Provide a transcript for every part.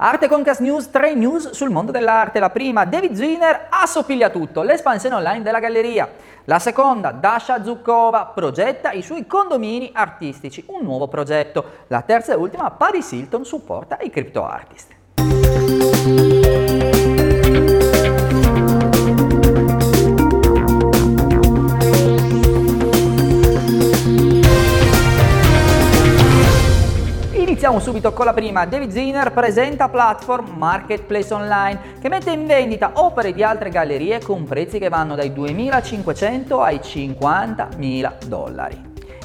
Arte Concast News, 3 news sul mondo dell'arte. La prima, David Zwiner assopiglia tutto, l'espansione online della galleria. La seconda, Dasha Zukkova progetta i suoi condomini artistici, un nuovo progetto. La terza e ultima, Paris Hilton supporta i crypto artist. Iniziamo subito con la prima. David Ziner presenta Platform Marketplace Online che mette in vendita opere di altre gallerie con prezzi che vanno dai 2.500 ai 50.000 dollari.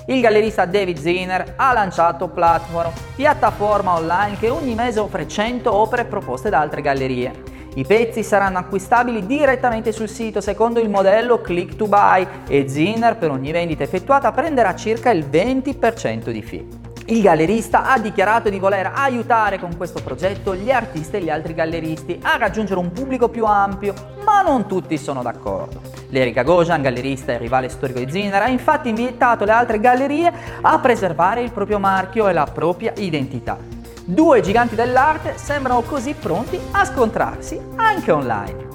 Il gallerista David Ziner ha lanciato Platform, piattaforma online che ogni mese offre 100 opere proposte da altre gallerie. I pezzi saranno acquistabili direttamente sul sito secondo il modello Click to Buy e Ziner per ogni vendita effettuata prenderà circa il 20% di fee. Il gallerista ha dichiarato di voler aiutare con questo progetto gli artisti e gli altri galleristi a raggiungere un pubblico più ampio, ma non tutti sono d'accordo. L'Erika Gojan, gallerista e rivale storico di Ziner, ha infatti invitato le altre gallerie a preservare il proprio marchio e la propria identità. Due giganti dell'arte sembrano così pronti a scontrarsi anche online.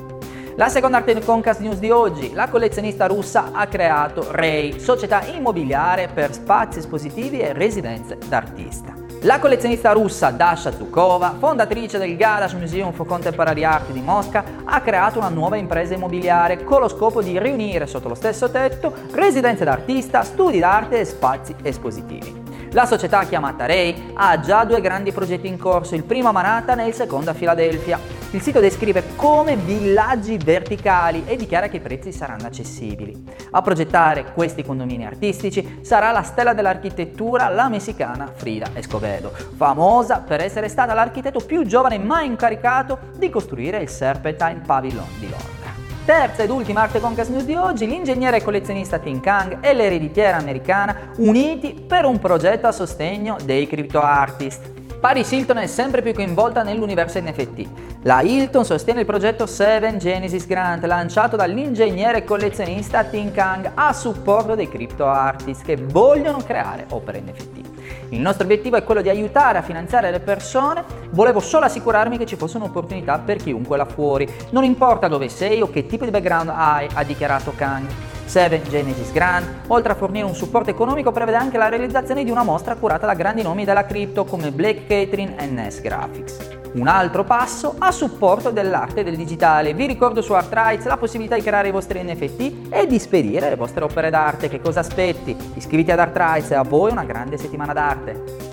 La seconda arte Concast News di oggi, la collezionista russa ha creato Ray, società immobiliare per spazi espositivi e residenze d'artista. La collezionista russa Dasha Tukova, fondatrice del Garage Museum for Contemporary Art di Mosca, ha creato una nuova impresa immobiliare con lo scopo di riunire sotto lo stesso tetto residenze d'artista, studi d'arte e spazi espositivi. La società chiamata Ray ha già due grandi progetti in corso, il primo a Manhattan e il secondo a Filadelfia. Il sito descrive come villaggi verticali e dichiara che i prezzi saranno accessibili. A progettare questi condomini artistici sarà la stella dell'architettura, la messicana Frida Escovedo, famosa per essere stata l'architetto più giovane mai incaricato di costruire il Serpentine Pavilion di Londra. Terza ed ultima arte Concast News di oggi, l'ingegnere e collezionista Tim Kang e l'ereditiera americana uniti per un progetto a sostegno dei crypto artist. Paris Hilton è sempre più coinvolta nell'universo NFT. La Hilton sostiene il progetto 7 Genesis Grant lanciato dall'ingegnere collezionista Tim Kang a supporto dei crypto artist che vogliono creare opere NFT. Il nostro obiettivo è quello di aiutare a finanziare le persone, volevo solo assicurarmi che ci fosse un'opportunità per chiunque là fuori, non importa dove sei o che tipo di background hai, ha dichiarato Kang. 7 Genesis Grant, oltre a fornire un supporto economico, prevede anche la realizzazione di una mostra curata da grandi nomi della cripto come Blake Catherine e Ness Graphics. Un altro passo a supporto dell'arte e del digitale. Vi ricordo su ArtRights la possibilità di creare i vostri NFT e di spedire le vostre opere d'arte. Che cosa aspetti? Iscriviti ad ArtRights e a voi una grande settimana d'arte.